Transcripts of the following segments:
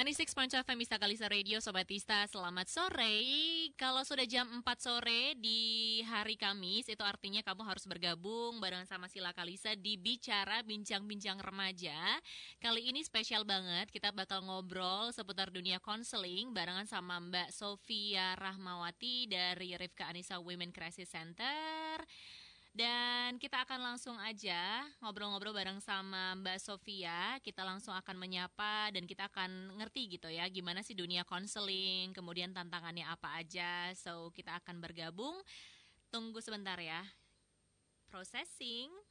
96.7 FM Ista Kalisa Radio Sobat Ista Selamat sore. Kalau sudah jam 4 sore di hari Kamis Itu artinya kamu harus bergabung bareng sama Sila Kalisa Di Bicara Bincang-Bincang Remaja. Kali ini spesial banget Kita bakal ngobrol seputar dunia konseling Barengan sama Mbak Sofia Rahmawati Dari Rifka Anissa Women Crisis Center dan kita akan langsung aja ngobrol-ngobrol bareng sama Mbak Sofia. Kita langsung akan menyapa dan kita akan ngerti gitu ya gimana sih dunia konseling, kemudian tantangannya apa aja. So, kita akan bergabung. Tunggu sebentar ya. Processing.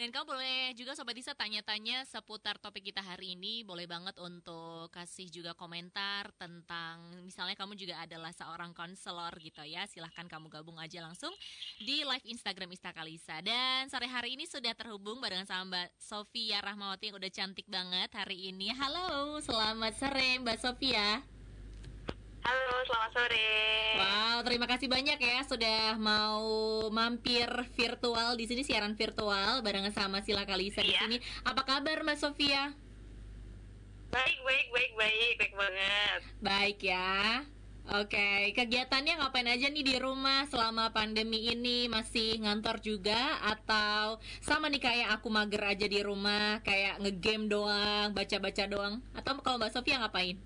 Dan kamu boleh juga Sobat Isa tanya-tanya seputar topik kita hari ini. Boleh banget untuk kasih juga komentar tentang misalnya kamu juga adalah seorang konselor gitu ya. Silahkan kamu gabung aja langsung di live Instagram Istakalisa. Dan sore hari ini sudah terhubung barengan sama Mbak Sofia Rahmawati yang udah cantik banget hari ini. Halo, selamat sore Mbak Sofia. Halo, selamat sore. Wow, terima kasih banyak ya sudah mau mampir virtual di sini siaran virtual barengan sama Sila Kalisa di Iya. sini. Apa kabar Mbak Sofia? Baik, baik, baik, baik, baik banget. Baik ya. Oke, kegiatannya ngapain aja nih di rumah selama pandemi ini? Masih ngantor juga atau sama nih kayak aku mager aja di rumah, kayak ngegame doang, baca-baca doang? Atau kalau Mbak Sofia ngapain?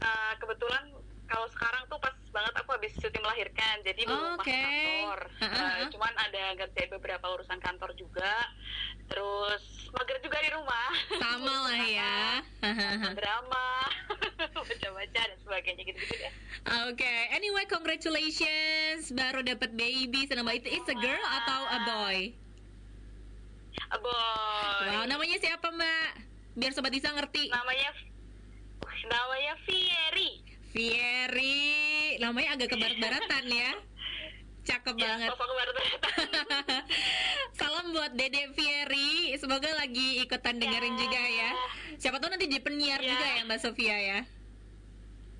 Eh, kebetulan kalau sekarang tuh pas banget aku habis cuti melahirkan, jadi belum Oke. masuk kantor. Ha, Eh, ha. cuman ada ngerjain beberapa urusan kantor juga. Terus mager juga di rumah. Sama lah ya. Drama, baca-baca dan sebagainya gitu-gitu deh. Oke, anyway congratulations baru dapat baby. Senang banget. It's a girl atau a boy? Aboy. Wow, namanya siapa Mbak? Biar sobat Isa ngerti. namanya namanya Fieri. Fieri, namanya agak kebarat-baratan ya. Cakep Ya, banget. baru Salam buat Dede Fieri, semoga lagi ikutan dengerin Ya. juga ya. Siapa tahu nanti jadi penyiar Ya. juga ya Mbak Sofia ya.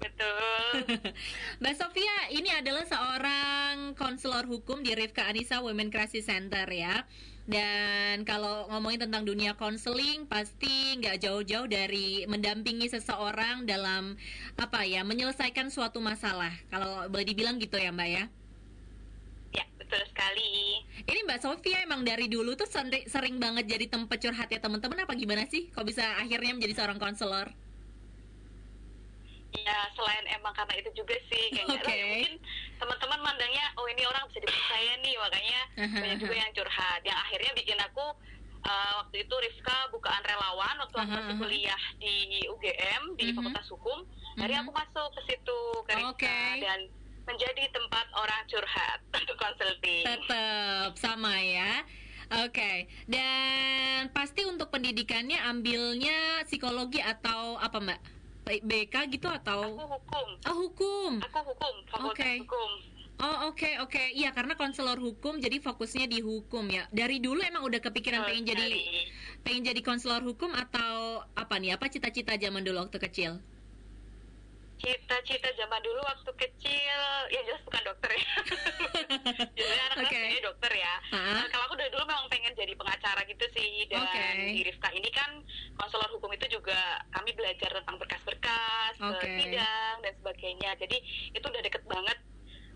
Betul. Mbak Sofia, ini adalah seorang konselor hukum di Rifka Anissa Women Crisis Center ya. Dan kalau ngomongin tentang dunia konseling, pasti nggak jauh-jauh dari mendampingi seseorang dalam apa ya, menyelesaikan suatu masalah. Kalau boleh dibilang gitu ya Mbak ya. Ya, betul sekali. Ini Mbak Sofia emang dari dulu tuh sering, sering banget jadi tempat curhat ya teman-teman apa gimana sih? Kok bisa akhirnya menjadi seorang konselor? Ya selain emang karena itu juga sih kayaknya Oke. ya, mungkin teman-teman mandangnya oh ini orang bisa dipercaya nih makanya banyak juga yang curhat yang akhirnya bikin aku uh, waktu itu Rifka bukaan relawan waktu aku masih aha. kuliah di UGM di Mhm. Fakultas Hukum dari Mhm. aku masuk ke situ ke Rifka Oke. dan menjadi tempat orang curhat untuk konsulting. Tetap sama ya. Oke, dan pasti untuk pendidikannya ambilnya psikologi atau apa Mbak? BK gitu Aku atau? hukum. Oh hukum. Aku hukum, Fakultas Oke. Hukum. Oh oke oke, iya karena konselor hukum jadi fokusnya di hukum ya. Dari dulu emang udah kepikiran Betul pengen jadi pengen jadi konselor hukum atau apa nih? Apa cita-cita zaman dulu waktu kecil? Cita-cita zaman dulu waktu kecil, ya jelas bukan dokter ya. Jadi anak Oke. pengennya dokter ya. Ah. Nah, kalau aku dari dulu memang pengen jadi pengacara gitu sih. Dan Oke. di Rifka ini kan konselor hukum itu juga kami belajar tentang berkas-berkas, Oke. eh, sidang dan sebagainya. Jadi itu udah deket banget.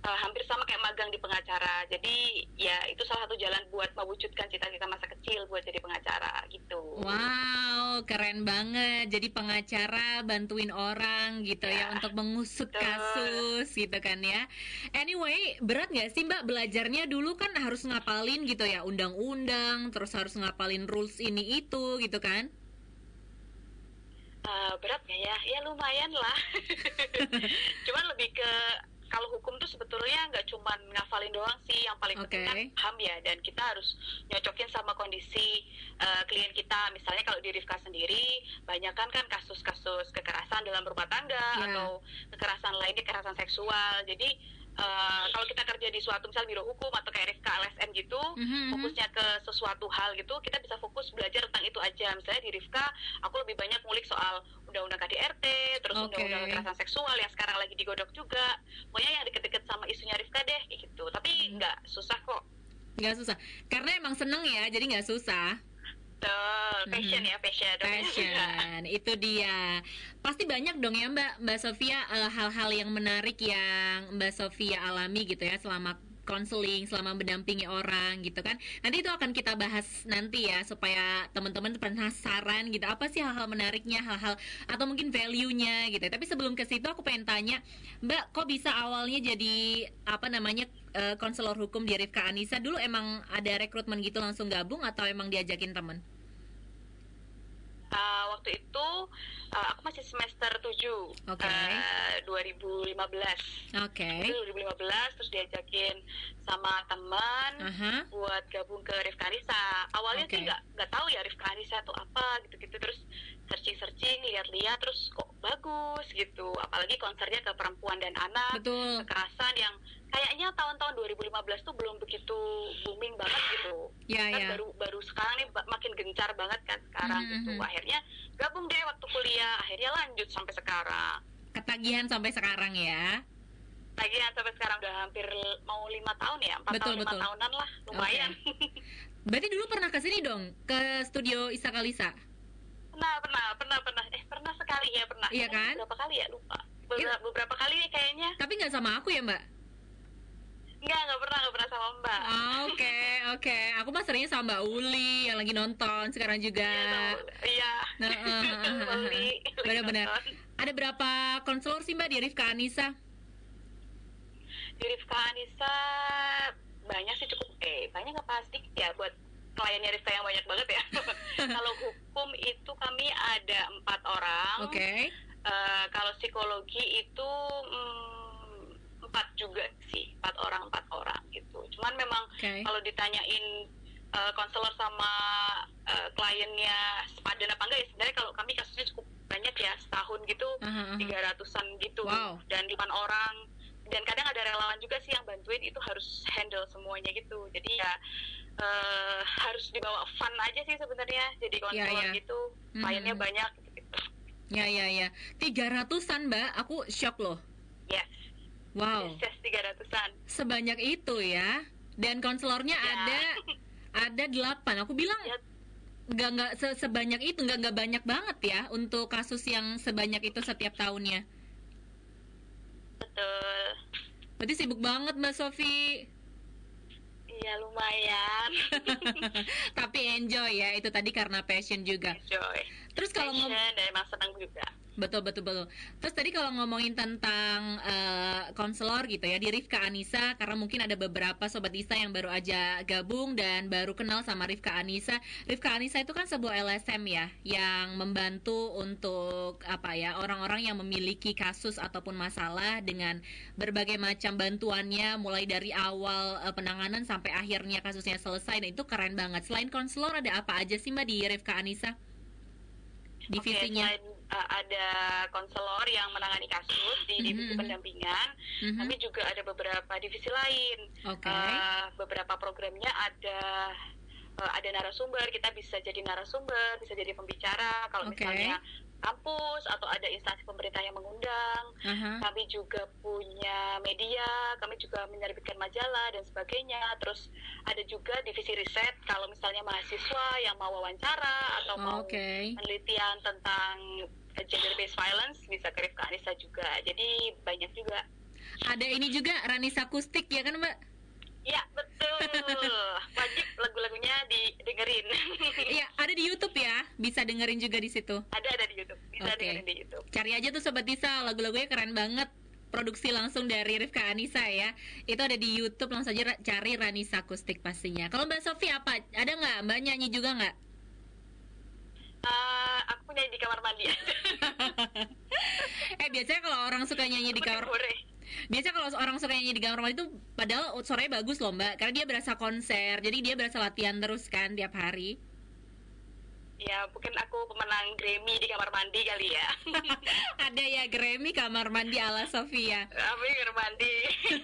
Eh, hampir sama kayak magang di pengacara. Jadi ya itu salah satu jalan buat mewujudkan cita-cita masa kecil buat jadi pengacara gitu. Wow, keren banget. Jadi pengacara bantuin orang gitu ya, Ya, untuk mengusut betul. kasus gitu kan ya. Anyway, berat nggak sih Mbak belajarnya dulu kan harus ngapalin gitu ya undang-undang, terus harus ngapalin rules ini itu gitu kan? Eh, berat nggak ya? Ya lumayan lah. Cuman lebih ke kalau hukum tuh sebetulnya nggak cuman ngafalin doang sih, yang paling penting kan paham ya. Dan kita harus nyocokin sama kondisi eh, klien kita. Misalnya kalau di Rifka sendiri, banyak kan kan kasus-kasus kekerasan dalam rumah tangga Ya. atau kekerasan lainnya, kekerasan seksual. Jadi eh, kalau kita kerja di suatu misal biro hukum atau kayak Rifka LSM gitu, Mhm. fokusnya ke sesuatu hal gitu, kita bisa fokus belajar tentang itu aja. Misalnya di Rifka, aku lebih banyak ngulik soal undang-undang KDRT, terus Oke. undang-undang kekerasan seksual yang sekarang lagi digodok juga. Pokoknya yang deket-deket sama isunya Rifka deh, gitu. Tapi Hmm. nggak susah kok. Nggak susah. Karena emang seneng ya, jadi nggak susah. Betul, passion ya passion. Passion, itu dia. Pasti banyak dong ya Mbak Mbak Sofia eh, hal-hal yang menarik yang Mbak Sofia alami gitu ya selama konseling, selama mendampingi orang gitu kan. Nanti itu akan kita bahas nanti ya supaya teman-teman penasaran gitu apa sih hal-hal menariknya, hal-hal atau mungkin value-nya gitu. Tapi sebelum ke situ aku pengen tanya, Mbak, kok bisa awalnya jadi apa namanya eh, konselor hukum di Rifka Anissa dulu emang ada rekrutmen gitu langsung gabung atau emang diajakin teman? Uh, waktu itu uh, aku masih semester 7 Oke. uh, 2015 Oke. Itu 2015 terus diajakin sama teman Aha. buat gabung ke Rifka Anissa. Awalnya Oke. sih nggak nggak tahu ya Rifka Anissa itu apa gitu-gitu terus searching searching lihat-lihat terus kok bagus gitu. Apalagi konsernya ke perempuan dan anak Betul. kekerasan yang kayaknya tahun-tahun 2015 tuh belum begitu booming banget gitu. Ya Kan ya. baru baru sekarang nih makin gencar banget kan sekarang Mhm. gitu. Akhirnya gabung deh waktu kuliah. Akhirnya lanjut sampai sekarang. Ketagihan sampai sekarang ya. Lagian sampai sekarang udah hampir mau lima tahun ya, empat Betul, tahun lima betul. tahunan lah, lumayan. Berarti dulu pernah ke sini dong ke studio Isa Kalisa. Pernah, pernah, pernah, pernah. Eh pernah sekali ya pernah. Iya Kayaknya kan? Beberapa kali ya lupa. Beberapa, beberapa kali nih kayaknya. Tapi nggak sama aku ya Mbak. Enggak, enggak pernah, enggak pernah sama Mbak. Ah, Oke oke. Aku mah seringnya sama Mbak Uli yang lagi nonton sekarang juga. Iya, iya. Nah, ah, ah, ah, ah, Beli, ah. Benar-benar. Ada berapa konselor sih Mbak di Rifka Anissa? Di Rifka Anissa banyak sih cukup eh banyak nggak pasti ya buat kliennya Rifka yang banyak banget ya. Kalau hukum itu kami ada empat orang. Oke. Eh, kalau psikologi itu mm, empat juga sih empat orang empat orang gitu cuman memang Oke. kalau ditanyain eh, konselor sama eh, kliennya sepadan apa enggak ya sebenarnya kalau kami kasusnya cukup banyak ya setahun gitu tiga ratusan gitu Wow. dan lima orang dan kadang ada relawan juga sih yang bantuin itu harus handle semuanya gitu jadi ya eh, harus dibawa fun aja sih sebenarnya jadi konselor iya. gitu Mhm. kliennya banyak gitu. Ya ya ya. Tiga ratusan Mbak. Aku shock loh. yes Wow. yes yes tiga ratusan Sebanyak itu ya. Dan konselornya Ya. ada ada delapan. Aku bilang Ya. nggak nggak se- sebanyak itu nggak nggak banyak banget ya untuk kasus yang sebanyak itu setiap tahunnya. betul Berarti sibuk banget Mbak Sofi. iya lumayan Tapi enjoy ya itu tadi karena passion juga. joy Terus kalau ngom passion dan emang senang juga betul betul betul. Terus tadi kalau ngomongin tentang eh, konselor gitu ya di Rifka Anissa karena mungkin ada beberapa sobat Isa yang baru aja gabung dan baru kenal sama Rifka Anissa. Rifka Anissa itu kan sebuah LSM ya yang membantu untuk apa ya orang-orang yang memiliki kasus ataupun masalah dengan berbagai macam bantuannya mulai dari awal eh, penanganan sampai akhirnya kasusnya selesai dan itu keren banget. Selain konselor ada apa aja sih Mbak di Rifka Anissa? Divisinya. Selain uh, ada konselor yang menangani kasus di divisi Mhm. pendampingan, Mhm. tapi juga ada beberapa divisi lain. Oke. Uh, beberapa programnya ada uh, ada narasumber, kita bisa jadi narasumber, bisa jadi pembicara. Kalau Oke. misalnya kampus atau ada instansi pemerintah yang mengundang, Aha. kami juga punya media, kami juga menerbitkan majalah dan sebagainya. Terus ada juga divisi riset kalau misalnya mahasiswa yang mau wawancara atau mau Oke. penelitian tentang gender based violence bisa ke Rifka Anissa juga. Jadi banyak juga. Ada ini juga Ranisa Akustik ya kan Mbak? Ya betul, wajib lagu-lagunya didengerin. Iya ada di YouTube ya, bisa dengerin juga di situ. ada ada bisa Oke. dengerin di YouTube. Cari aja tuh Sobat Disa, lagu-lagunya keren banget. Produksi langsung dari Rifka Anissa ya. Itu ada di YouTube langsung aja cari Ranisa Akustik pastinya. Kalau Mbak Sofi apa? Ada nggak? Mbak nyanyi juga nggak? Eh, aku nyanyi di kamar mandi. eh biasanya kalau orang suka nyanyi di kamar. Biasanya kalau orang suka nyanyi di kamar mandi itu padahal suaranya bagus loh Mbak, karena dia berasa konser. Jadi dia berasa latihan terus kan tiap hari. Ya mungkin aku pemenang Grammy di kamar mandi kali ya. Ada ya Grammy kamar mandi ala Sofia. Di kamar mandi.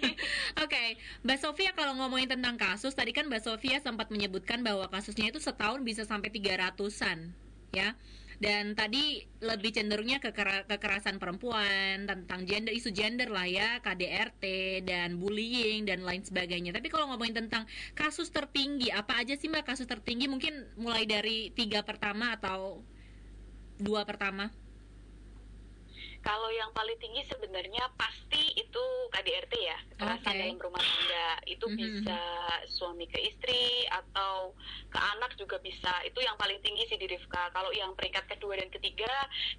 Oke, Mbak Sofia kalau ngomongin tentang kasus, tadi kan Mbak Sofia sempat menyebutkan bahwa kasusnya itu setahun bisa sampai 300-an, ya. Dan tadi lebih cenderungnya ke kekerasan perempuan tentang gender isu gender lah ya KDRT dan bullying dan lain sebagainya. Tapi kalau ngomongin tentang kasus tertinggi apa aja sih mbak kasus tertinggi? Mungkin mulai dari tiga pertama atau dua pertama kalau yang paling tinggi sebenarnya pasti itu KDRT ya, kekerasan okay. dalam rumah tangga. Itu mm -hmm. bisa suami ke istri atau ke anak juga bisa. Itu yang paling tinggi sih di Rifka. Kalau yang peringkat kedua dan ketiga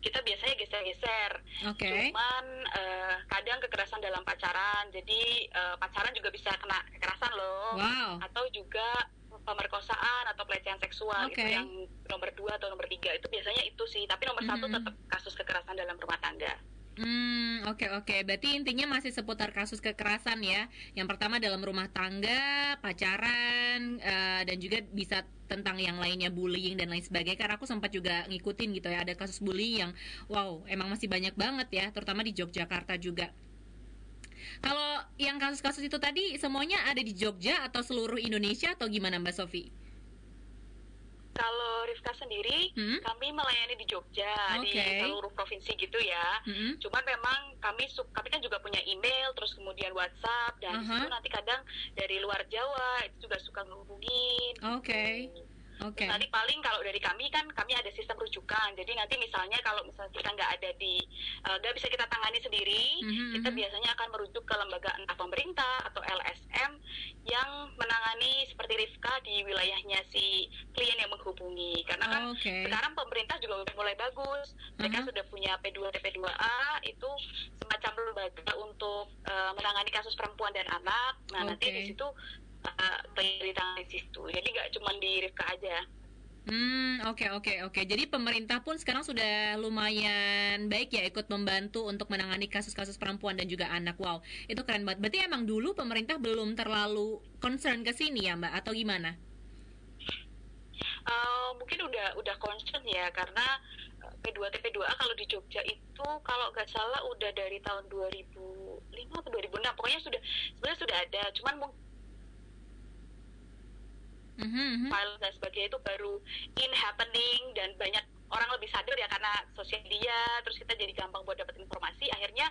kita biasanya geser-geser. Okay. Cuman uh, kadang kekerasan dalam pacaran. Jadi uh, pacaran juga bisa kena kekerasan loh. Wow. Atau juga pemerkosaan atau pelecehan seksual okay. itu yang nomor dua atau nomor tiga itu biasanya itu sih tapi nomor mm -hmm. satu tetap kasus kekerasan dalam rumah tangga. Hmm, oke okay, oke. Okay. Berarti intinya masih seputar kasus kekerasan ya. Yang pertama dalam rumah tangga, pacaran, uh, dan juga bisa tentang yang lainnya bullying dan lain sebagainya. Karena aku sempat juga ngikutin gitu ya, ada kasus bullying yang wow, emang masih banyak banget ya, terutama di Yogyakarta juga. Kalau yang kasus-kasus itu tadi semuanya ada di Jogja atau seluruh Indonesia atau gimana Mbak Sofi? Kalau Rifka sendiri, hmm? kami melayani di Jogja okay. di seluruh provinsi gitu ya. Hmm? Cuman memang kami kami kan juga punya email, terus kemudian WhatsApp dan uh -huh. itu nanti kadang dari luar Jawa itu juga suka menghubungin. Oke. Okay. Gitu. Okay. nanti paling kalau dari kami kan kami ada sistem rujukan. Jadi nanti misalnya kalau misalnya kita nggak ada di eh, nggak uh, bisa kita tangani sendiri, mm-hmm. kita biasanya akan merujuk ke lembaga entah pemerintah atau LSM yang menangani seperti Rifka di wilayahnya si klien yang menghubungi. Karena kan oh, okay. sekarang pemerintah juga udah mulai bagus. Mereka uh-huh. sudah punya P2 TP2A itu semacam lembaga untuk uh, menangani kasus perempuan dan anak. Nah, okay. nanti di situ uh, di tangan di situ jadi nggak cuma di Rifka aja Hmm, oke okay, oke okay, oke. Okay. Jadi pemerintah pun sekarang sudah lumayan baik ya ikut membantu untuk menangani kasus-kasus perempuan dan juga anak. Wow, itu keren banget. Berarti emang dulu pemerintah belum terlalu concern ke sini ya, Mbak, atau gimana? Uh, mungkin udah udah concern ya karena eh, P2 TP2A kalau di Jogja itu kalau nggak salah udah dari tahun 2005 atau 2006 pokoknya sudah sebenarnya sudah ada cuman mungkin mm-hmm. file dan sebagainya itu baru in happening dan banyak orang lebih sadar ya karena sosial media terus kita jadi gampang buat dapat informasi akhirnya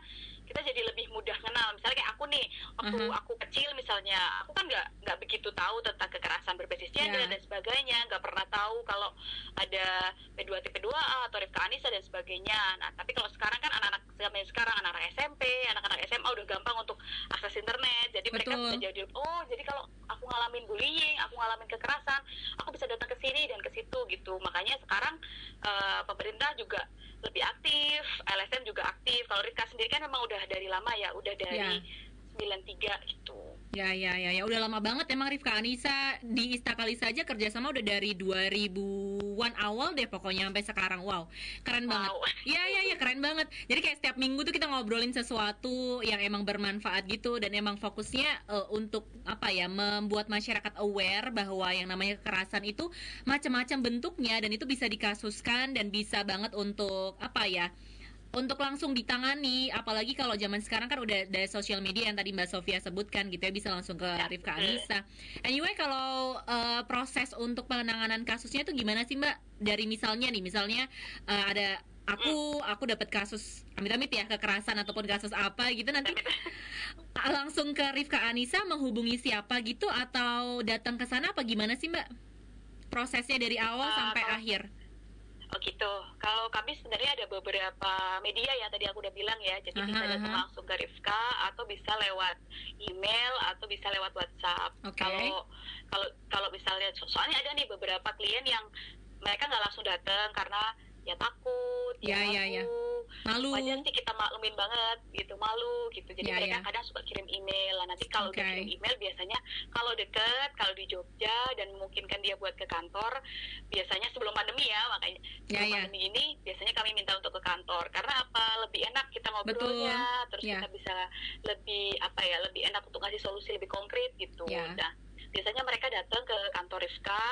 kita jadi lebih mudah kenal misalnya kayak aku nih waktu uh-huh. aku kecil misalnya aku kan nggak nggak begitu tahu tentang kekerasan berbasis gender yeah. dan sebagainya nggak pernah tahu kalau ada P2 P2A atau Rifka Anissa dan sebagainya nah tapi kalau sekarang kan anak-anak zaman sekarang anak-anak SMP anak-anak SMA udah gampang untuk akses internet jadi Betul. mereka bisa jadi oh jadi kalau aku ngalamin bullying aku ngalamin kekerasan aku bisa datang ke sini dan ke situ gitu makanya sekarang uh, pemerintah juga lebih aktif, LSM juga aktif. Kalau Rika sendiri kan memang udah dari lama ya, udah dari ya. 93 gitu. Ya ya ya ya udah lama banget emang Rifka Anissa di Istakali saja kerjasama udah dari 2000-an awal deh pokoknya sampai sekarang. Wow, keren wow. banget. Ya ya ya keren banget. Jadi kayak setiap minggu tuh kita ngobrolin sesuatu yang emang bermanfaat gitu dan emang fokusnya uh, untuk apa ya membuat masyarakat aware bahwa yang namanya kekerasan itu macam-macam bentuknya dan itu bisa dikasuskan dan bisa banget untuk apa ya? Untuk langsung ditangani apalagi kalau zaman sekarang kan udah ada sosial media yang tadi Mbak Sofia sebutkan gitu ya bisa langsung ke ya, Rifka Anissa. Anyway kalau uh, proses untuk penanganan kasusnya itu gimana sih Mbak? Dari misalnya nih misalnya uh, ada aku aku dapat kasus amit-amit ya kekerasan ataupun kasus apa gitu nanti langsung ke Rifka Anissa menghubungi siapa gitu atau datang ke sana apa gimana sih Mbak? Prosesnya dari awal uh, sampai akhir. Oh gitu. Kalau kami sebenarnya ada beberapa media ya tadi aku udah bilang ya. Jadi uh -huh, bisa datang langsung ke Rifka atau bisa lewat email atau bisa lewat WhatsApp. Okay. Kalau kalau kalau misalnya soalnya ada nih beberapa klien yang mereka nggak langsung datang karena ya takut ya, ya, ya, ya. malu wajar sih kita maklumin banget gitu malu gitu jadi ya, mereka ya. kadang suka kirim email lah nanti kalau okay. kirim email biasanya kalau deket kalau di Jogja dan memungkinkan dia buat ke kantor biasanya sebelum pandemi ya makanya ya, sebelum ya, ya. pandemi ini biasanya kami minta untuk ke kantor karena apa lebih enak kita ngobrolnya Betul. terus ya. kita bisa lebih apa ya lebih enak untuk ngasih solusi lebih konkret gitu ya. nah biasanya mereka datang ke kantor Rifka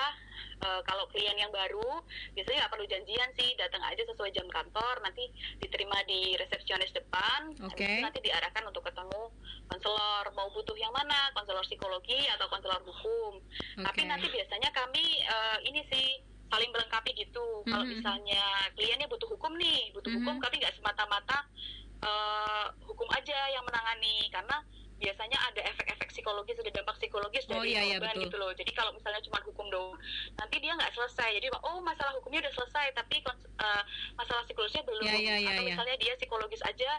uh, kalau klien yang baru biasanya nggak perlu janjian sih datang aja sesuai jam kantor nanti diterima di resepsionis depan okay. nanti diarahkan untuk ketemu konselor mau butuh yang mana konselor psikologi atau konselor hukum okay. tapi nanti biasanya kami uh, ini sih saling melengkapi gitu. Kalau Mhm. misalnya kliennya butuh hukum nih, butuh Mhm. hukum, kami nggak semata-mata eh, hukum aja yang menangani, karena biasanya ada efek-efek psikologis, ada dampak psikologis Oh, dari iya, iya, korban betul. gitu loh. Jadi kalau misalnya cuma hukum doang, nanti dia nggak selesai. Jadi oh masalah hukumnya udah selesai, tapi eh, masalah psikologisnya belum. Iya, iya, iya, Atau iya. misalnya dia psikologis aja,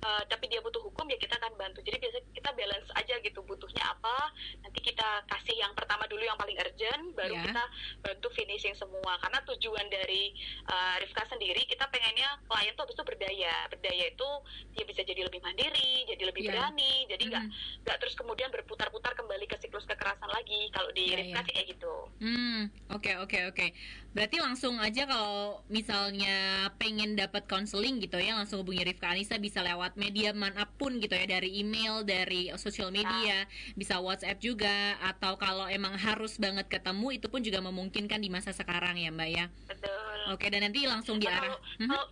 eh, tapi dia butuh hukum ya kita akan bantu. Jadi biasanya kita balance aja gitu butuhnya apa. Nanti kita kasih yang pertama dulu yang paling urgent, baru Iya. kita bantu finishing semua. Karena tujuan dari eh, Rifka sendiri kita pengennya klien tuh habis itu berdaya. Berdaya itu dia bisa jadi lebih mandiri, jadi lebih Iya. berani, jadi nggak Mhm. nggak terus kemudian berputar-putar kembali ke siklus kekerasan lagi. Kalau di Iya, Rifka iya. sih kayak gitu. Hmm, oke oke oke. Berarti langsung aja kalau misalnya pengen dapat konseling gitu ya, langsung hubungi Rifka Anissa bisa lewat media mana pun gitu ya, dari email, dari sosial media, bisa WhatsApp juga atau kalau emang harus banget ketemu itu pun juga memungkinkan di masa sekarang ya, Mbak ya. Betul. Oke, dan nanti langsung diarah. kalau, Mhm. kalau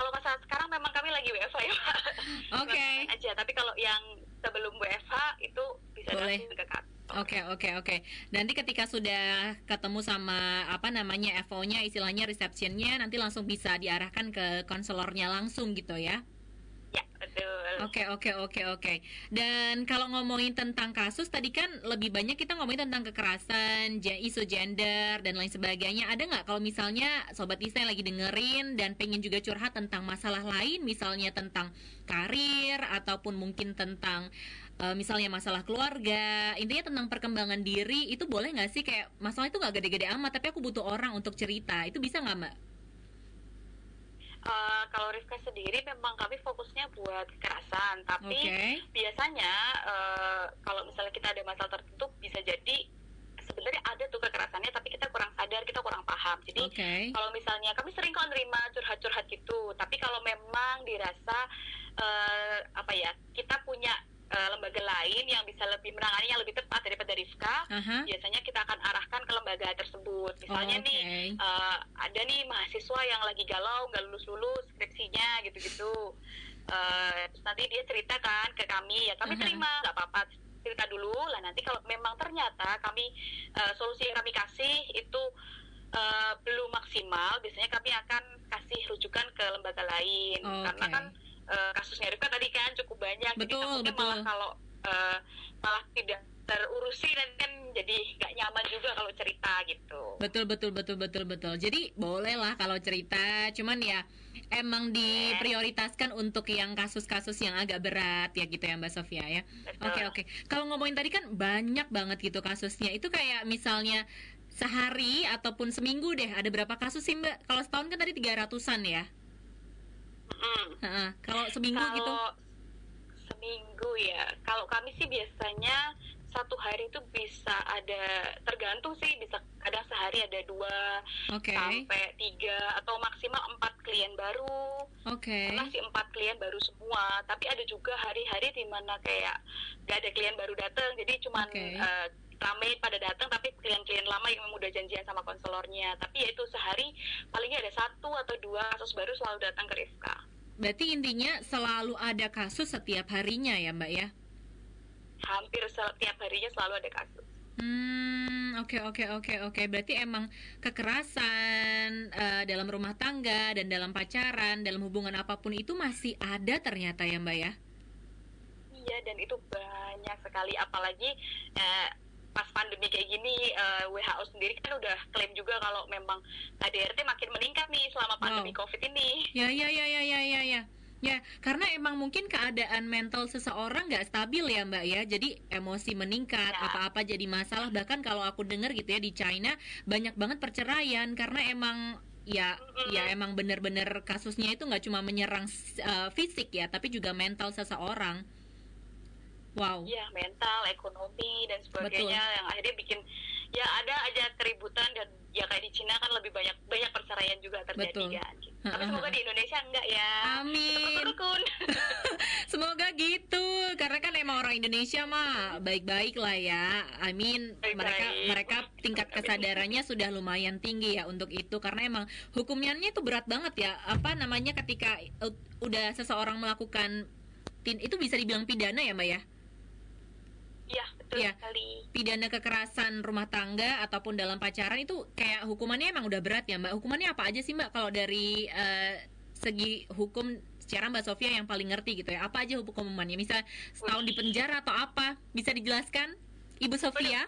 kalau masalah sekarang memang kami lagi WFH ya Pak. Oke. Belakangan aja tapi kalau yang sebelum WFH itu bisa Boleh. langsung ke kantor. Oke oke oke. Nanti ketika sudah ketemu sama apa namanya FO-nya, istilahnya receptionnya, nanti langsung bisa diarahkan ke konselornya langsung gitu ya. Ya betul Oke oke oke oke. Dan kalau ngomongin tentang kasus tadi kan lebih banyak kita ngomongin tentang kekerasan, isu gender dan lain sebagainya. Ada nggak kalau misalnya sobat Isa yang lagi dengerin dan pengen juga curhat tentang masalah lain, misalnya tentang karir ataupun mungkin tentang eh, misalnya masalah keluarga, intinya tentang perkembangan diri itu boleh nggak sih kayak masalah itu nggak gede-gede amat, tapi aku butuh orang untuk cerita, itu bisa nggak mbak? Eh, kalau Rifka sendiri memang kami fokusnya buat kekerasan tapi Oke. biasanya eh, kalau misalnya kita ada masalah tertentu bisa jadi sebenarnya ada tuh kekerasannya tapi kita kurang sadar kita kurang paham jadi Oke. kalau misalnya kami sering kok nerima curhat-curhat gitu tapi kalau memang dirasa eh, apa ya kita punya eh, lembaga lain yang bisa lebih menangani yang lebih tepat daripada Rifka Aha. biasanya kita akan arahkan ke lembaga tersebut misalnya Oh, nih oke. eh, ada nih mahasiswa yang lagi galau nggak lulus lulus skripsinya gitu-gitu terus nanti dia ceritakan ke kami ya kami Aha. terima nggak apa-apa cerita dulu lah nanti kalau memang ternyata kami eh, solusi yang kami kasih itu eh, belum maksimal biasanya kami akan kasih rujukan ke lembaga lain Oke. karena kan eh, kasusnya Rifka tadi kan cukup banyak jadi Betul, takutnya betul. malah kalau eh, malah tidak terurusi dan kan jadi nggak nyaman juga kalau cerita gitu Betul betul betul betul betul. Jadi boleh lah kalau cerita, cuman ya emang diprioritaskan untuk yang kasus-kasus yang agak berat ya gitu ya Mbak Sofia ya. Oke oke. Kalau ngomongin tadi kan banyak banget gitu kasusnya. Itu kayak misalnya sehari ataupun seminggu deh ada berapa kasus sih Mbak? Kalau setahun kan tadi 300-an ya. Mm. Heeh. Kalau seminggu kalau gitu. seminggu ya kalau kami sih biasanya satu hari itu bisa ada tergantung sih bisa kadang sehari ada dua Oke. sampai tiga atau maksimal empat klien baru Oke. pernah sih empat klien baru semua tapi ada juga hari-hari di mana kayak gak ada klien baru datang jadi cuman Oke. eh, ramai pada datang tapi klien-klien lama yang udah janjian sama konselornya tapi ya itu sehari palingnya ada satu atau dua kasus baru selalu datang ke Rifka Berarti intinya selalu ada kasus setiap harinya ya Mbak ya. hampir setiap harinya selalu ada kasus Hmm, oke oke oke oke. Berarti emang kekerasan eh, dalam rumah tangga dan dalam pacaran, dalam hubungan apa pun itu masih ada ternyata ya, Mbak ya. iya dan itu banyak sekali apalagi eh, pas pandemi kayak gini eh, WHO sendiri kan udah klaim juga kalau memang KDRT makin meningkat nih selama pandemi Wow. COVID ini Ya ya ya ya ya ya ya. Ya, karena emang mungkin keadaan mental seseorang nggak stabil ya Mbak ya, jadi emosi meningkat, Ya. apa-apa jadi masalah. Bahkan kalau aku dengar gitu ya di China banyak banget perceraian karena emang ya Mm-mm. ya emang bener-bener kasusnya itu nggak cuma menyerang eh, fisik ya, tapi juga mental seseorang. Wow. Iya, mental, ekonomi dan sebagainya yang akhirnya bikin ya ada aja keributan dan ya kayak di Cina kan lebih banyak banyak perceraian juga terjadi Betul. kan. gitu. Tapi semoga di Indonesia enggak ya. Amin. Rukun. Semoga gitu, karena kan emang orang Indonesia mah baik-baik lah ya. I mean Baik-baik. mereka mereka tingkat kesadarannya sudah lumayan tinggi ya untuk itu karena emang hukumnya itu berat banget ya. Apa namanya ketika udah seseorang melakukan itu bisa dibilang pidana ya mbak ya? Iya, betul Iya. sekali. pidana kekerasan rumah tangga ataupun dalam pacaran itu kayak hukumannya emang udah berat ya Mbak. Hukumannya apa aja sih Mbak kalau dari eh, segi hukum secara Mbak Sofia yang paling ngerti gitu ya? Apa aja hukumannya? Misal setahun di penjara atau apa? Bisa dijelaskan? Ibu Sofia?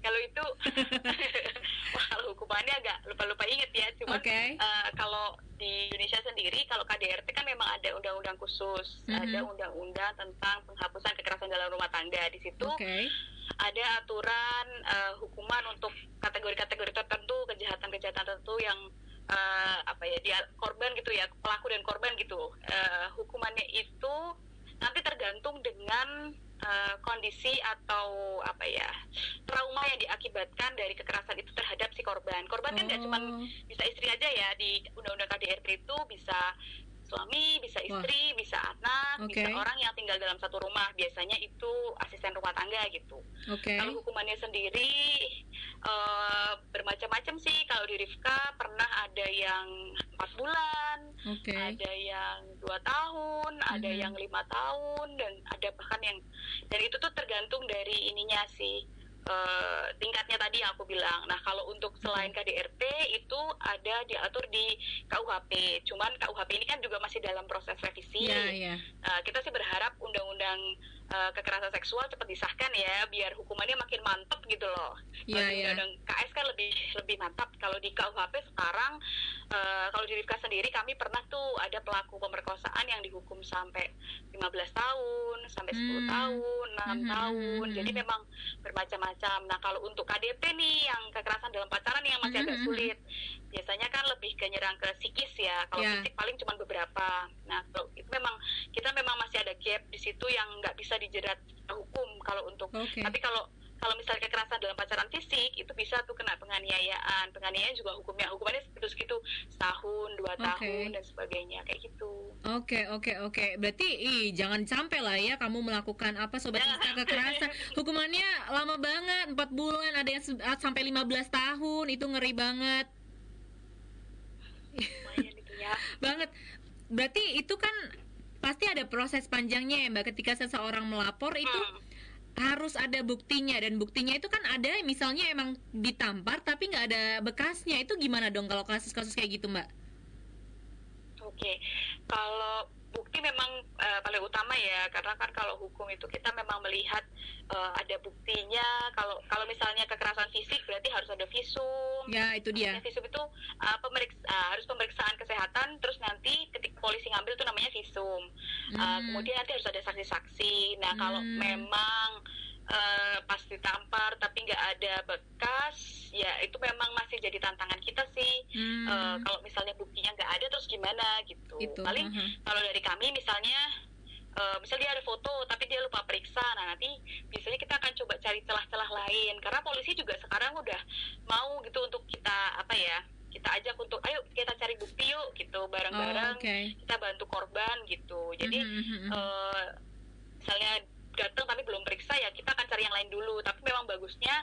Kalau itu, wah kalau hukumannya agak lupa-lupa inget ya. Cuma Oke. eh, kalau di Indonesia sendiri, kalau KDRT kan memang ada undang-undang khusus, Mhm. ada undang-undang tentang penghapusan kekerasan dalam rumah tangga. Di situ Oke. ada aturan eh, hukuman untuk kategori-kategori tertentu, kejahatan-kejahatan tertentu yang eh, apa ya dia korban gitu ya, pelaku dan korban gitu. Eh, hukumannya itu nanti tergantung dengan eh, kondisi atau apa ya trauma yang diakibatkan dari kekerasan itu terhadap si korban. Korban kan nggak cuma Oh. bisa istri aja ya di undang-undang KDRT itu bisa suami, bisa istri, bisa anak, Oke. bisa orang yang tinggal dalam satu rumah. Biasanya itu asisten rumah tangga gitu. Oke. Kalau hukumannya sendiri eh, bermacam-macam sih. Kalau di Rifka pernah ada yang empat bulan, Oke. ada yang dua tahun, ada Mhm. yang lima tahun, dan ada bahkan yang dan itu tuh tergantung dari ininya sih eh, tingkatnya tadi yang aku bilang. Nah kalau untuk selain KDRT itu ada diatur di KUHP. Cuman KUHP ini kan juga masih dalam proses revisi. Iya, iya. Uh, kita sih berharap undang-undang uh, kekerasan seksual cepat disahkan ya biar hukumannya makin mantap gitu loh. Iya, di iya. undang KS kan lebih lebih mantap. Kalau di KUHP sekarang uh, kalau di Rifka sendiri kami pernah tuh ada pelaku pemerkosaan yang dihukum sampai 15 tahun, sampai 10 Hmm. tahun, 6 Mhm, tahun. mhm, Jadi mhm. memang bermacam-macam. Nah, kalau untuk KDP nih yang kekerasan dalam pacaran yang masih Mhm, agak sulit. Biasanya kan lebih ke nyerang ke psikis ya. Kalau Ya. fisik paling cuma beberapa. Nah, kalau itu memang kita memang masih ada gap di situ yang nggak bisa dijerat hukum kalau untuk. Oke. Tapi kalau kalau misalnya kekerasan dalam pacaran fisik itu bisa tuh kena penganiayaan. Penganiayaan juga hukumnya hukumannya segitu-segitu setahun, dua Oke. tahun dan sebagainya kayak gitu. Oke oke oke. Berarti ih, jangan sampai lah ya kamu melakukan apa sobat Ista kekerasan. Hukumannya lama banget, 4 bulan, ada yang sampai 15 tahun. Itu ngeri banget. Lumayan itu ya. Banget. Berarti itu kan pasti ada proses panjangnya ya Mbak ketika seseorang melapor itu Hmm. harus ada buktinya dan buktinya itu kan ada misalnya emang ditampar tapi nggak ada bekasnya. Itu gimana dong kalau kasus-kasus kayak gitu, Mbak? Oke, kalau bukti memang eh, paling utama ya, karena kan kalau hukum itu kita memang melihat eh, ada buktinya. Kalau kalau misalnya kekerasan fisik berarti harus ada visum. Ya, itu dia. Visum itu uh, pemeriksa, uh, harus pemeriksaan kesehatan, terus nanti ketika polisi ngambil itu namanya visum. Uh, Hmm. Kemudian nanti harus ada saksi-saksi. Nah, kalau Hmm. memang uh, pas ditampar tapi nggak ada bekas, ya itu memang masih jadi tantangan kita sih. Hmm. Uh, kalau misalnya buktinya nggak ada, terus gimana gitu. itu. Paling aha. kalau dari kami misalnya eh, misalnya dia ada foto tapi dia lupa periksa nah nanti biasanya kita akan coba cari celah-celah lain karena polisi juga sekarang udah mau gitu untuk kita apa ya kita ajak untuk ayo kita cari bukti yuk gitu Oh, bareng-bareng oke. kita bantu korban gitu jadi mhm, mhm. eh, misalnya datang tapi belum periksa ya kita akan cari yang lain dulu tapi memang bagusnya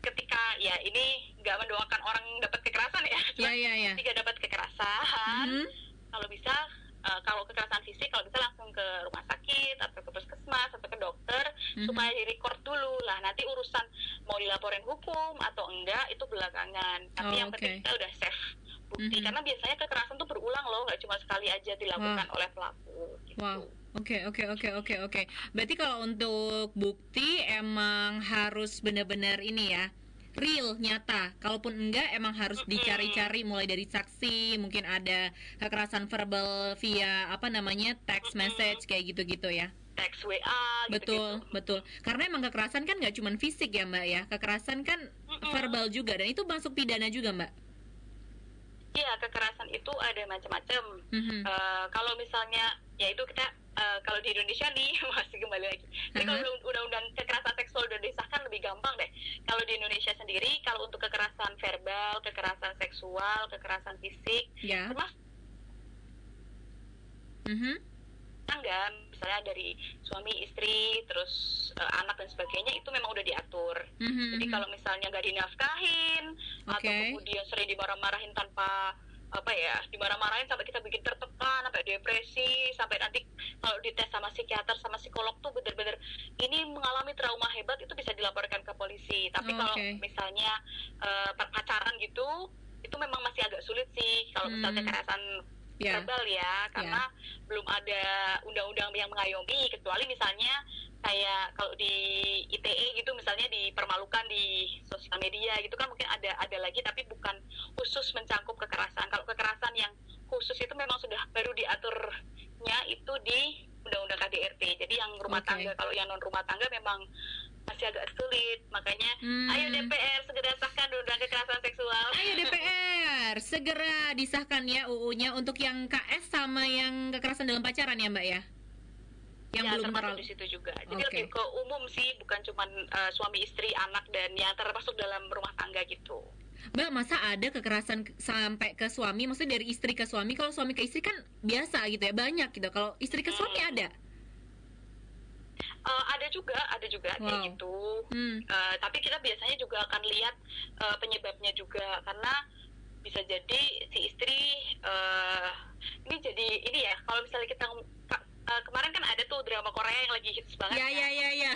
ketika ya ini nggak mendoakan orang dapat kekerasan ya Ya, cuma ya, ya. ketika dapat kekerasan Mhm. kalau bisa eh, kalau kekerasan fisik kalau bisa langsung ke rumah sakit atau ke puskesmas atau ke dokter Mhm. supaya di record dulu lah nanti urusan mau dilaporin hukum atau enggak itu belakangan Oh, tapi yang oke. penting kita udah save bukti Mhm. karena biasanya kekerasan tuh berulang loh nggak cuma sekali aja dilakukan oleh pelaku gitu. Wow. Oke, oke, oke, oke, oke. Berarti kalau untuk bukti emang harus benar-benar ini ya, real, nyata. Kalaupun enggak, emang harus dicari-cari mulai dari saksi, mungkin ada kekerasan verbal via apa namanya text message kayak gitu-gitu ya. teks WA Betul, gitu-gitu. betul. Karena emang kekerasan kan nggak cuma fisik ya mbak ya, kekerasan kan verbal juga dan itu masuk pidana juga mbak. Iya kekerasan itu ada macam-macam Mhm. Eh, kalau misalnya ya itu kita eh, kalau di Indonesia nih masih kembali lagi. Jadi kalau Mhm. undang- undang-undang kekerasan seksual udah disahkan lebih gampang deh. Kalau di Indonesia sendiri kalau untuk kekerasan verbal, kekerasan seksual, kekerasan fisik, Ya. termasuk Mhm. Tangga, misalnya dari suami, istri, terus eh, anak dan sebagainya itu memang udah diatur. Mhm, Jadi mhm. kalau misalnya nggak dinafkahin atau Oke. kemudian sering dimarah-marahin tanpa apa ya dimarah-marahin sampai kita bikin tertekan sampai depresi sampai nanti kalau dites sama psikiater sama psikolog tuh bener-bener ini mengalami trauma hebat itu bisa dilaporkan ke polisi tapi Oh, kalau misalnya eh, pacaran gitu itu memang masih agak sulit sih kalau misalnya Hmm. kekerasan Ya. verbal ya karena belum ada undang-undang yang mengayomi kecuali misalnya kayak kalau di ITE gitu misalnya dipermalukan di sosial media gitu kan mungkin ada ada lagi tapi bukan khusus mencangkup kekerasan kalau kekerasan yang khusus itu memang sudah baru diaturnya itu di undang-undang KDRT jadi yang rumah Oke. tangga kalau yang non rumah tangga memang masih agak sulit makanya Hmm. ayo DPR segera sahkan undang kekerasan seksual Ayo DPR, segera disahkan ya UU-nya untuk yang KS sama yang kekerasan dalam pacaran ya Mbak ya? Yang ya, belum termasuk di situ juga. Jadi Oke. lebih ke umum sih, bukan cuma suami istri, anak dan yang termasuk dalam rumah tangga gitu. Mbak, masa ada kekerasan ke- sampai ke suami? Maksudnya dari istri ke suami? Kalau suami ke istri kan biasa gitu ya, banyak gitu. Kalau istri ke suami Hmm. ada? Eh, ada juga, ada juga kayak Wow. gitu. Hmm. Eh, tapi kita biasanya juga akan lihat eh, penyebabnya juga karena bisa jadi si istri eh, ini jadi ini ya kalau misalnya kita eh, kemarin kan ada tuh drama Korea yang lagi hits banget Ya, ya, ya, ya.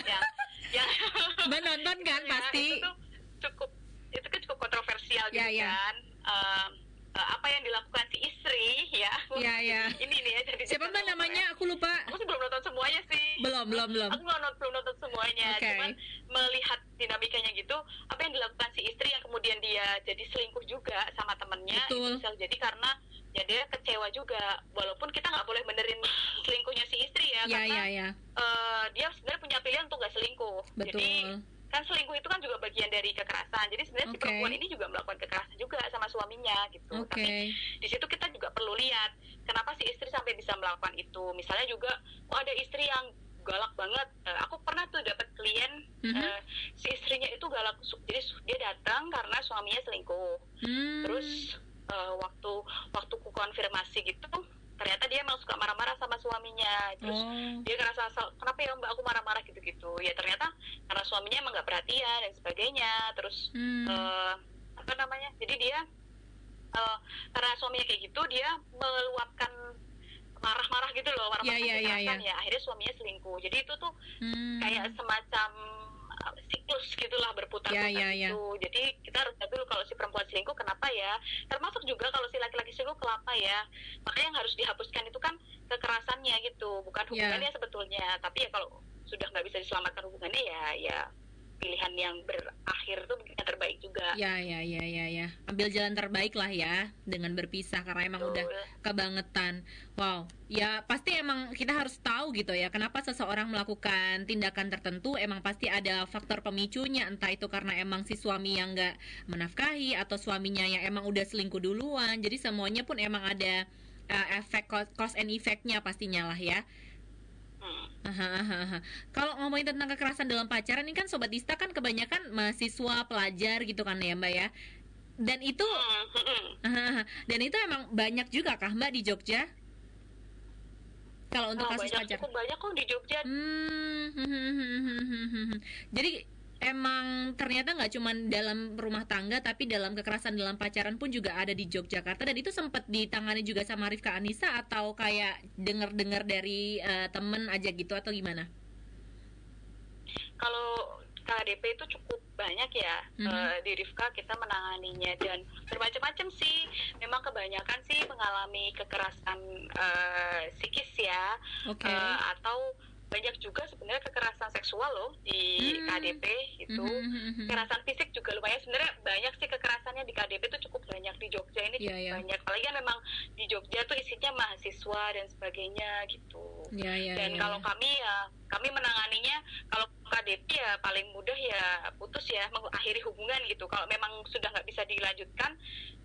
ya Mbak nonton kan Ya, pasti? itu tuh cukup itu kan cukup kontroversial gitu Ya, ya. kan Em, eh, apa yang dilakukan si istri ya Ya, ya. ini nih ya jadi Siapa Mbak namanya? Aku lupa. aku sih belum nonton semuanya sih Belum, belum, belum. aku belum nonton, belum nonton semuanya Oke. cuman melihat dinamikanya gitu apa yang dilakukan si istri yang kemudian dia jadi selingkuh juga sama temennya Betul. itu bisa jadi karena ya dia kecewa juga walaupun kita nggak boleh benerin selingkuhnya si istri ya, Ya, karena ya, ya. eh, dia sebenarnya punya pilihan untuk nggak selingkuh jadi Betul. Kan selingkuh itu kan juga bagian dari kekerasan jadi sebenarnya si Oke. perempuan ini juga melakukan kekerasan juga sama suaminya gitu Oke. tapi di situ kita juga perlu lihat kenapa si istri sampai bisa melakukan itu misalnya juga oh ada istri yang galak banget Eh, aku pernah tuh dapat klien Mhm. eh, si istrinya itu galak jadi dia datang karena suaminya selingkuh Hmm. terus eh, waktu waktu ku konfirmasi gitu ternyata dia emang suka marah-marah sama suaminya terus Oh. dia ngerasa "Sal, kenapa ya mbak aku marah-marah gitu-gitu ya ternyata karena suaminya emang nggak perhatian dan sebagainya terus Hmm. eh, apa namanya jadi dia eh, karena suaminya kayak gitu dia meluapkan marah-marah gitu loh marah-marah Ya, ya, ya, kekerasan ya. ya akhirnya suaminya selingkuh jadi itu tuh Hmm. kayak semacam uh, siklus gitulah berputar-putar Ya, ya, ya. gitu jadi kita harus lihat dulu kalau si perempuan selingkuh kenapa ya termasuk juga kalau si laki-laki selingkuh kenapa ya makanya yang harus dihapuskan itu kan kekerasannya gitu bukan Ya. hubungannya sebetulnya tapi ya kalau sudah nggak bisa diselamatkan hubungannya ya ya pilihan yang berakhir tuh yang terbaik juga Ya, ya, ya, ya, ya. Ambil jalan terbaik lah ya dengan berpisah karena emang udah Betul. kebangetan. Wow, ya pasti emang kita harus tahu gitu ya kenapa seseorang melakukan tindakan tertentu emang pasti ada faktor pemicunya entah itu karena emang si suami yang nggak menafkahi atau suaminya yang emang udah selingkuh duluan. Jadi semuanya pun emang ada uh, efek cause and effect-nya pastinya lah ya. Hmm. Aha, aha, aha. Kalau ngomongin tentang kekerasan dalam pacaran ini kan sobat Ista kan kebanyakan mahasiswa pelajar gitu kan ya Mbak ya. Dan itu Hmm, aha, dan itu emang banyak juga kah Mbak di Jogja? Kalau untuk Oh, kasus banyak cukup banyak kok di Jogja Hmm, hmm, hmm, hmm, hmm, hmm, hmm. Jadi emang ternyata nggak cuma dalam rumah tangga tapi dalam kekerasan dalam pacaran pun juga ada di Yogyakarta dan itu sempat ditangani juga sama Rifka Anissa atau kayak dengar-dengar dari eh, temen aja gitu atau gimana? kalau KDP itu cukup banyak ya Mhm. eh, di Rifka kita menanganinya dan bermacam-macam sih memang kebanyakan sih mengalami kekerasan eh, psikis ya Oke. Eh, atau banyak juga sebenarnya kekerasan seksual loh di Hmm. KDP itu Mhm, mhm, mhm. kekerasan fisik juga lumayan sebenarnya banyak sih kekerasannya di KDP itu cukup banyak di Jogja ini Iya, cukup iya. banyak apalagi kan memang di Jogja tuh isinya mahasiswa dan sebagainya gitu Ya, ya, dan ya, kalau ya. kami ya kami menanganinya kalau KDP ya paling mudah ya putus ya mengakhiri hubungan gitu kalau memang sudah nggak bisa dilanjutkan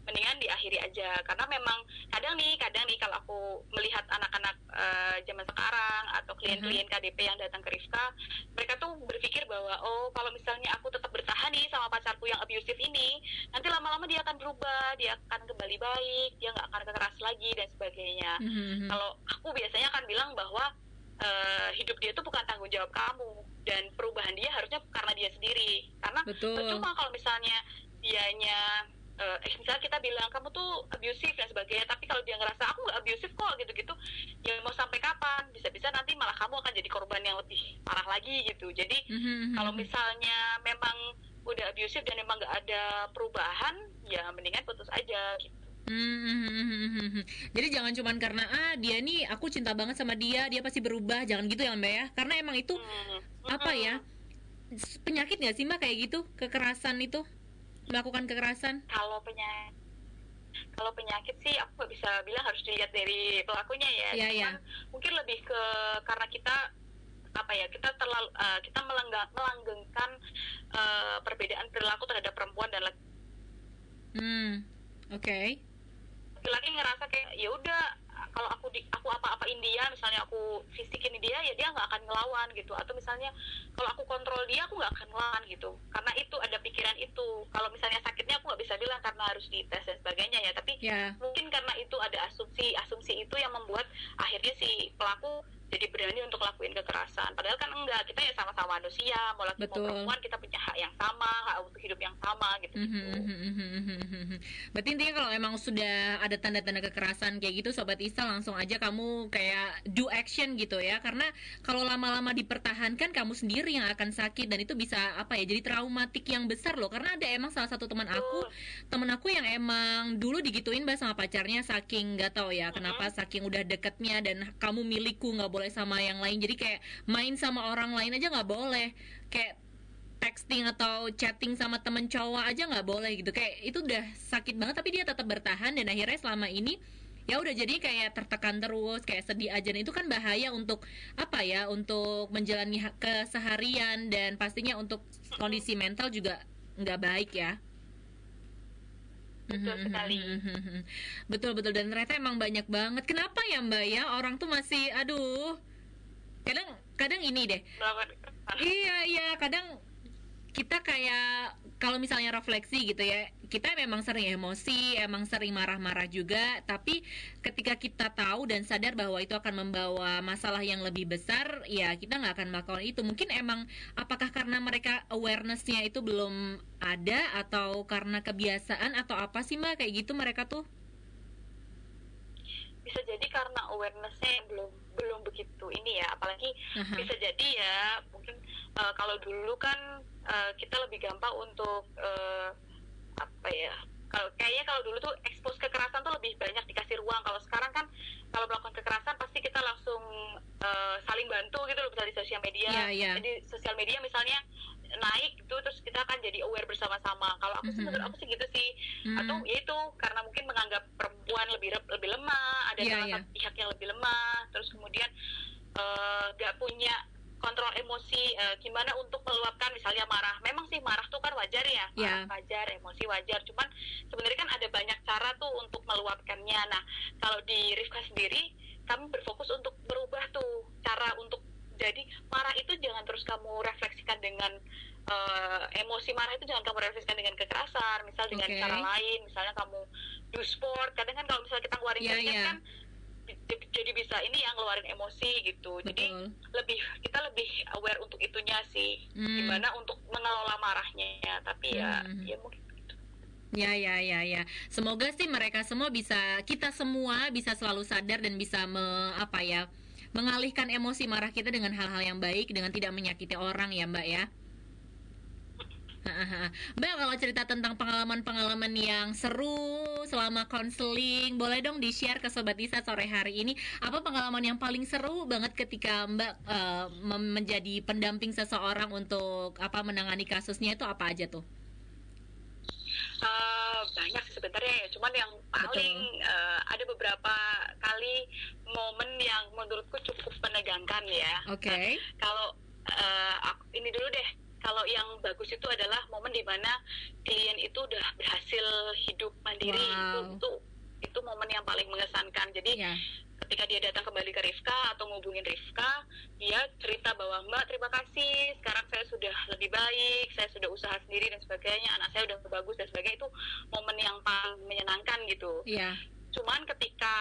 mendingan diakhiri aja karena memang kadang nih kadang nih kalau aku melihat anak-anak eh, zaman sekarang atau klien-klien KDP yang datang ke Rifka mereka tuh berpikir bahwa oh kalau misalnya aku tetap bertahan nih sama pacarku yang abusive ini nanti lama-lama dia akan berubah dia akan kembali baik dia nggak akan keras lagi dan sebagainya Mhm, mhm. kalau aku biasanya akan bilang bahwa eh, hidup dia itu bukan tanggung jawab kamu dan perubahan dia harusnya karena dia sendiri karena Betul. percuma kalau misalnya dianya uh, eh, misalnya kita bilang kamu tuh abusive dan sebagainya tapi kalau dia ngerasa aku gak abusive kok gitu-gitu ya mau sampai kapan? Bisa-bisa nanti malah kamu akan jadi korban yang lebih parah lagi gitu. Jadi mm-hmm. kalau mhm. misalnya memang udah abusive dan memang gak ada perubahan ya mendingan putus aja gitu. Hmm, jadi jangan cuman karena ah dia nih aku cinta banget sama dia dia pasti berubah jangan gitu ya mbak ya. Karena emang itu hmm, apa ya hmm. penyakit nggak sih mbak kayak gitu? Kekerasan itu? Melakukan kekerasan? kalau penyakit kalau penyakit sih aku nggak bisa bilang harus dilihat dari pelakunya ya Iya, iya. Cuman mungkin lebih ke karena kita apa ya kita terlalu eh, kita melengga- melanggengkan eh, perbedaan perilaku terhadap perempuan dan laki- Hmm. Oke. laki-laki ngerasa kayak ya udah kalau aku di aku apa-apain dia misalnya aku fisikin dia ya dia nggak akan ngelawan gitu. Atau misalnya kalau aku kontrol dia aku nggak akan ngelawan gitu. Karena itu ada pikiran itu. Kalau misalnya sakitnya aku nggak bisa bilang karena harus dites dan sebagainya ya. Tapi Ya. mungkin karena itu ada asumsi asumsi itu yang membuat akhirnya si pelaku jadi berani untuk lakuin kekerasan. Padahal kan enggak kita ya sama-sama manusia mau laki mau perempuan kita punya hak yang sama hak untuk hidup yang sama gitu mhm, mhm. Berarti intinya kalau emang sudah ada tanda-tanda kekerasan kayak gitu Sobat Isa langsung aja kamu kayak do action gitu ya. Karena kalau lama-lama dipertahankan kamu sendiri yang akan sakit Dan itu bisa apa ya jadi traumatik yang besar loh. Karena ada emang salah satu teman aku Temen aku yang emang dulu digituin mbak sama pacarnya Saking nggak tahu ya kenapa saking udah deketnya Dan kamu milikku nggak boleh sama yang lain. Jadi kayak main sama orang lain aja nggak boleh. Kayak texting atau chatting sama temen cowok aja nggak boleh gitu. Kayak itu udah sakit banget tapi dia tetap bertahan dan akhirnya selama ini ya udah jadi kayak tertekan terus kayak sedih aja. Dan itu kan bahaya untuk apa ya? Untuk menjalani ha- keseharian dan pastinya untuk kondisi mental juga nggak baik ya Betul sekali. betul betul. Dan ternyata emang banyak banget. Kenapa ya mbak ya? Orang tuh masih aduh. Kadang kadang ini deh. Iya iya. Kadang kita kayak kalau misalnya refleksi gitu ya kita memang sering emosi emang sering marah-marah juga tapi ketika kita tahu dan sadar bahwa itu akan membawa masalah yang lebih besar ya kita nggak akan melakukan itu. Mungkin emang apakah karena mereka awarenessnya itu belum ada atau karena kebiasaan atau apa sih mbak? Kayak gitu mereka tuh. Bisa jadi karena awarenessnya belum belum begitu ini ya. Apalagi Aha. bisa jadi ya mungkin eh, kalau dulu kan eh, kita lebih gampang untuk eh, apa ya kalau kayaknya kalau dulu tuh expose kekerasan tuh lebih banyak dikasih ruang kalau sekarang kan kalau melakukan kekerasan pasti kita langsung eh, saling bantu gitu loh misalnya di sosial media Iya, iya. jadi sosial media misalnya naik gitu terus kita akan jadi aware bersama-sama kalau aku sih Mhm. menurut aku sih gitu sih Hmm. atau ya itu karena mungkin menganggap perempuan lebih lebih lemah ada salah iya. satu pihak yang lebih lemah terus kemudian eh, nggak punya kontrol emosi eh, gimana untuk meluapkan misalnya marah. Memang sih marah tuh kan wajar ya. Marah wajar emosi wajar. Cuman sebenarnya kan ada banyak cara tuh untuk meluapkannya. Nah kalau di Rifka sendiri kami berfokus untuk berubah tuh cara untuk jadi marah itu jangan terus kamu refleksikan dengan eh, emosi marah itu jangan kamu refleksikan dengan kekerasan. Misal dengan Oke. cara lain misalnya kamu do sport. Kadang kan kalau misalnya kita ngeluarin Iya, keringat iya. kan jadi bisa ini yang ngeluarin emosi gitu jadi betul lebih kita lebih aware untuk itunya sih Hmm. gimana untuk mengelola marahnya ya tapi ya Hmm. ya mungkin Ya ya ya ya. Semoga sih mereka semua bisa kita semua bisa selalu sadar dan bisa me, apa ya mengalihkan emosi marah kita dengan hal-hal yang baik dengan tidak menyakiti orang ya Mbak ya. Mbak kalau cerita tentang pengalaman-pengalaman yang seru selama konseling, boleh dong di-share ke Sobat Isa sore hari ini. Apa pengalaman yang paling seru banget ketika Mbak mem- menjadi pendamping seseorang untuk apa menangani kasusnya itu apa aja tuh? Eh, banyak sih sebenarnya ya. Cuman yang paling eh, ada beberapa kali momen yang menurutku cukup menegangkan ya. Oke. kalau eh, aku- ini dulu deh kalau yang bagus itu adalah momen di mana klien itu udah berhasil hidup mandiri itu Wow. itu itu momen yang paling mengesankan jadi Ya. ketika dia datang kembali ke Rifka atau ngubungin Rifka, dia cerita bahwa Mbak terima kasih, sekarang saya sudah lebih baik, saya sudah usaha sendiri dan sebagainya, anak saya udah bagus dan sebagainya itu momen yang paling menyenangkan gitu. Iya. Cuman ketika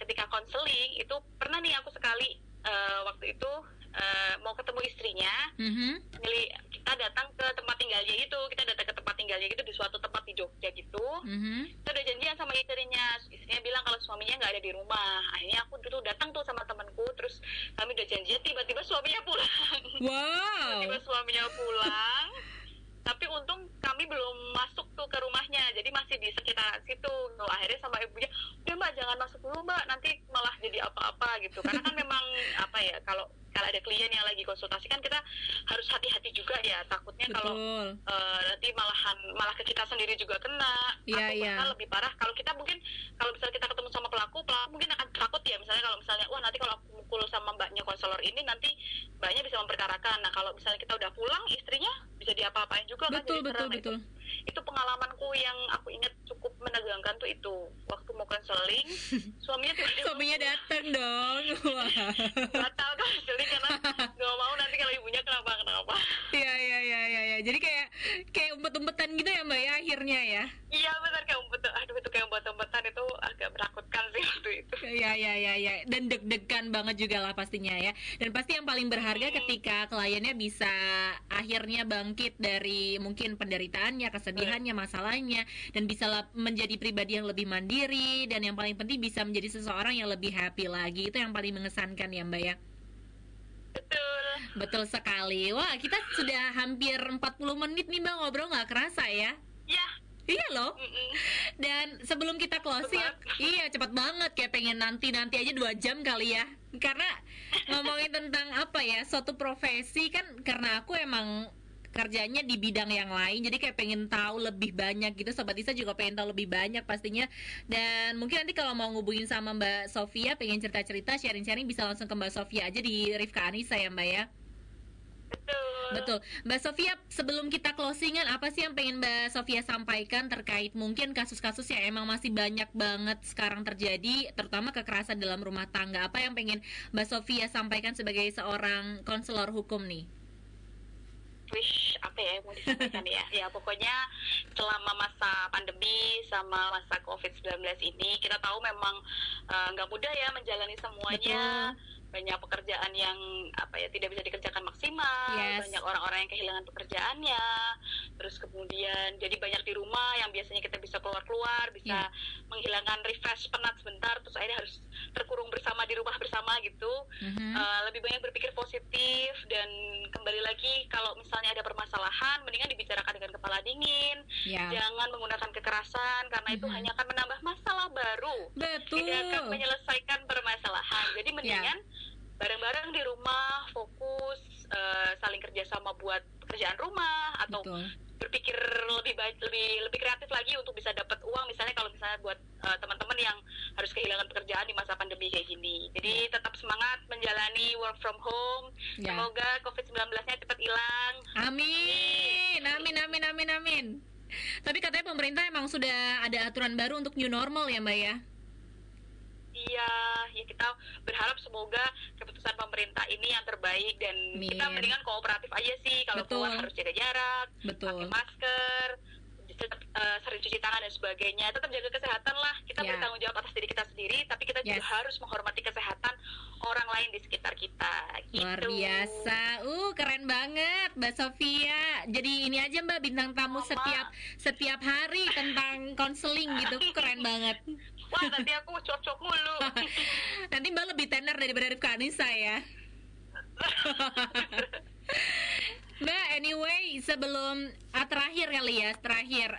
ketika konseling itu pernah nih aku sekali eh, waktu itu uh, mau ketemu istrinya Mhm. milih kita datang ke tempat tinggalnya itu kita datang ke tempat tinggalnya gitu di suatu tempat di Jogja gitu Mhm. kita udah janjian sama istrinya istrinya bilang kalau suaminya nggak ada di rumah akhirnya aku dulu datang tuh sama temanku terus kami udah janjian tiba-tiba suaminya pulang Wow. tiba-tiba suaminya pulang tapi untung kami belum masuk tuh ke rumahnya jadi masih di sekitar situ Tuh, akhirnya sama ibunya mbak jangan masuk dulu mbak. Nanti malah jadi apa-apa gitu. Karena kan memang apa ya kalau kalau ada klien yang lagi konsultasi kan kita harus hati-hati juga ya. Takutnya kalau eh, nanti malahan malah ke kita sendiri juga kena. Iya, atau iya. bahkan lebih parah kalau kita mungkin kalau misalnya kita ketemu sama pelaku pelaku mungkin akan takut ya. Misalnya kalau misalnya wah nanti kalau aku mukul sama mbaknya konselor ini nanti mbaknya bisa memperkarakan. Nah kalau misalnya kita udah pulang istrinya bisa diapa-apain juga Betul, kan jadi betul, betul. itu pengalamanku yang aku ingat cukup menegangkan tuh itu waktu mau konseling suaminya tiba-tiba Suaminya datang dong. Batal konseling karena nggak mau nanti kalau ibunya kenapa kenapa Iya, iya, iya, iya, iya. Jadi kayak kayak umpet-umpetan gitu ya, Mbak ya akhirnya ya. iya benar kayak umpet aduh itu kayak umpet-umpetan itu agak menakutkan sih waktu itu Ya, ya, ya, ya. Dan deg-degan banget juga lah pastinya ya. Dan pasti yang paling berharga ketika kliennya bisa akhirnya bangkit dari mungkin penderitaannya, kesedihannya, masalahnya, dan bisa menjadi pribadi yang lebih mandiri dan yang paling penting bisa menjadi seseorang yang lebih happy lagi. Itu yang paling mengesankan ya, Mbak ya. betul Betul sekali. Wah, kita sudah hampir 40 menit nih Mbak ngobrol nggak kerasa ya. ya Iya loh. mm-mm. Dan sebelum kita closing, Cepet iya cepet banget kayak pengen nanti nanti aja dua jam kali ya. Karena ngomongin tentang apa ya suatu profesi kan karena aku emang kerjanya di bidang yang lain jadi kayak pengen tahu lebih banyak gitu sobat Isa juga pengen tahu lebih banyak pastinya dan mungkin nanti kalau mau ngubungin sama Mbak Sofia pengen cerita-cerita sharing-sharing bisa langsung ke Mbak Sofia aja di Rifka Anissa ya Mbak ya betul Betul. Mbak Sofia, sebelum kita closingan, apa sih yang pengen Mbak Sofia sampaikan terkait mungkin kasus-kasus yang emang masih banyak banget sekarang terjadi, terutama kekerasan dalam rumah tangga. Apa yang pengen Mbak Sofia sampaikan sebagai seorang konselor hukum nih? Wish apa ya mau disampaikan ya ya pokoknya selama masa pandemi sama masa covid 19 ini kita tahu memang eh, nggak mudah ya menjalani semuanya banyak pekerjaan yang apa ya tidak bisa dikerjakan maksimal Yes. banyak orang-orang yang kehilangan pekerjaannya terus kemudian jadi banyak di rumah yang biasanya kita bisa keluar-keluar bisa Ya. menghilangkan refresh penat sebentar terus akhirnya harus terkurung bersama di rumah bersama gitu Mhm. Uh, lebih banyak berpikir positif dan kembali lagi kalau misalnya ada permasalahan mendingan dibicarakan dengan kepala dingin ya. jangan menggunakan kekerasan karena itu Mhm. hanya akan menambah masalah baru Betul. tidak akan menyelesaikan permasalahan jadi mendingan bareng-bareng di rumah fokus uh, saling kerjasama buat pekerjaan rumah atau Betul. Berpikir lebih baik lebih lebih kreatif lagi untuk bisa dapat uang misalnya kalau misalnya buat uh, teman-teman yang harus kehilangan pekerjaan di masa pandemi kayak gini jadi tetap semangat menjalani work from home Ya. semoga covid 19-nya cepat hilang Amin. Amin amin amin amin. Tapi katanya pemerintah emang sudah ada aturan baru untuk new normal ya, Mbak ya? Iya ya kita berharap semoga keputusan pemerintah ini yang terbaik dan Amin. kita mendingan kooperatif aja sih kalau Betul. keluar harus jaga jarak Betul. pakai masker tetap eh, sering cuci tangan dan sebagainya tetap jaga kesehatan lah kita Ya. bertanggung jawab atas diri kita sendiri tapi kita juga Yes. harus menghormati kesehatan orang lain di sekitar kita gitu. Luar biasa. Uh, keren banget Mbak Sofia. Jadi ini aja Mbak bintang tamu Mama. setiap setiap hari tentang konseling gitu. Keren banget. Wah nanti aku cocok mulu Nanti Mbak lebih tenar daripada Rifka Anissa ya. Mbak, anyway, sebelum ah, terakhir kali ya, terakhir.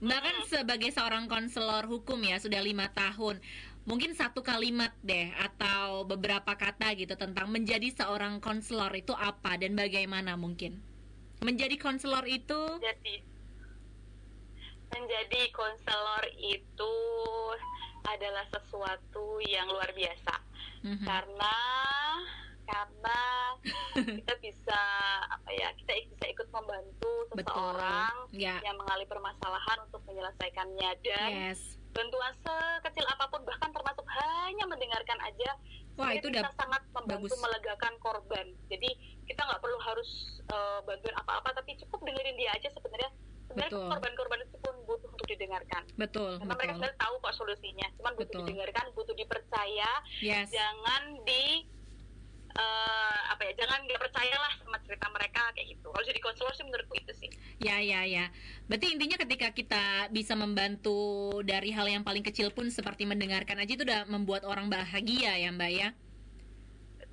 Mbak kan sebagai seorang konselor hukum ya, sudah lima tahun. Mungkin satu kalimat deh, atau beberapa kata gitu tentang menjadi seorang konselor itu apa dan bagaimana mungkin. Menjadi konselor itu, jadi menjadi konselor itu adalah sesuatu yang luar biasa Mhm. karena karena kita bisa apa ya kita bisa ikut membantu betul, seseorang ya, yang mengalami permasalahan untuk menyelesaikannya dan yes. bantuan sekecil apa pun bahkan termasuk hanya mendengarkan aja Wah itu bisa udah sangat membantu bagus. melegakan korban jadi kita nggak perlu harus eh, bantuin apa-apa tapi cukup dengerin dia aja sebenarnya sebenarnya Betul. korban-korban itu pun butuh untuk didengarkan. Betul, karena mereka betul, sebenarnya tahu kok solusinya. Cuman butuh Betul. didengarkan butuh dipercaya. Yes, jangan di uh, apa ya jangan nggak percayalah sama cerita mereka kayak gitu. Kalau jadi konselor sih menurutku itu sih. Ya ya ya. Berarti intinya ketika kita bisa membantu dari hal yang paling kecil pun seperti mendengarkan aja itu udah membuat orang bahagia ya mbak ya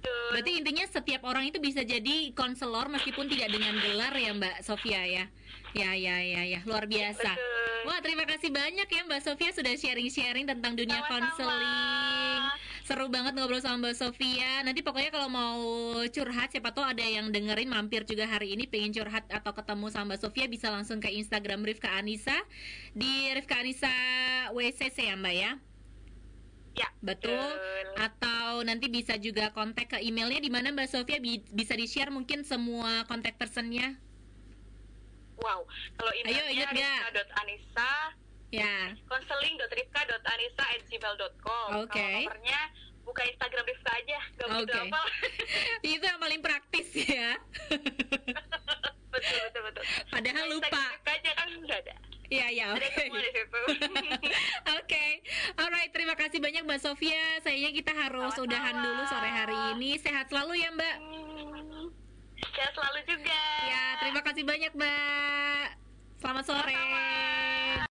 Betul. Berarti intinya setiap orang itu bisa jadi konselor meskipun tidak dengan gelar ya Mbak Sofia ya. Ya ya ya ya luar biasa. Betul. Wah terima kasih banyak ya Mbak Sofia sudah sharing-sharing tentang dunia konseling. Seru banget ngobrol sama Mbak Sofia. Nanti pokoknya kalau mau curhat siapa tahu ada yang dengerin mampir juga hari ini pengen curhat atau ketemu sama Mbak Sofia bisa langsung ke Instagram Rifka Anissa di Rifka Anissa WCC ya Mbak ya. Ya, Betul. Atau nanti bisa juga kontak ke emailnya di mana Mbak Sofia bi- bisa di-share mungkin semua kontak personnya. Wow, kalau Ayo, emailnya ingat nggak? rifka.anissa Ya. konseling.rifka.anissa@gmail.com. Oke. Kalau nomornya buka Instagram Rifka aja, gak begitu Oke. apa. Itu yang paling praktis ya. betul betul betul. Padahal Buka lupa. Instagram Rifka aja kan udah ada. Iya, ya, Ada oke. Oke, alright. Terima kasih banyak Mbak Sofia. Sayangnya kita harus Sama-sama. udahan dulu sore hari ini. Sehat selalu ya Mbak. Hmm, Sehat selalu juga. Ya, terima kasih banyak Mbak. Selamat sore. Sama-sama.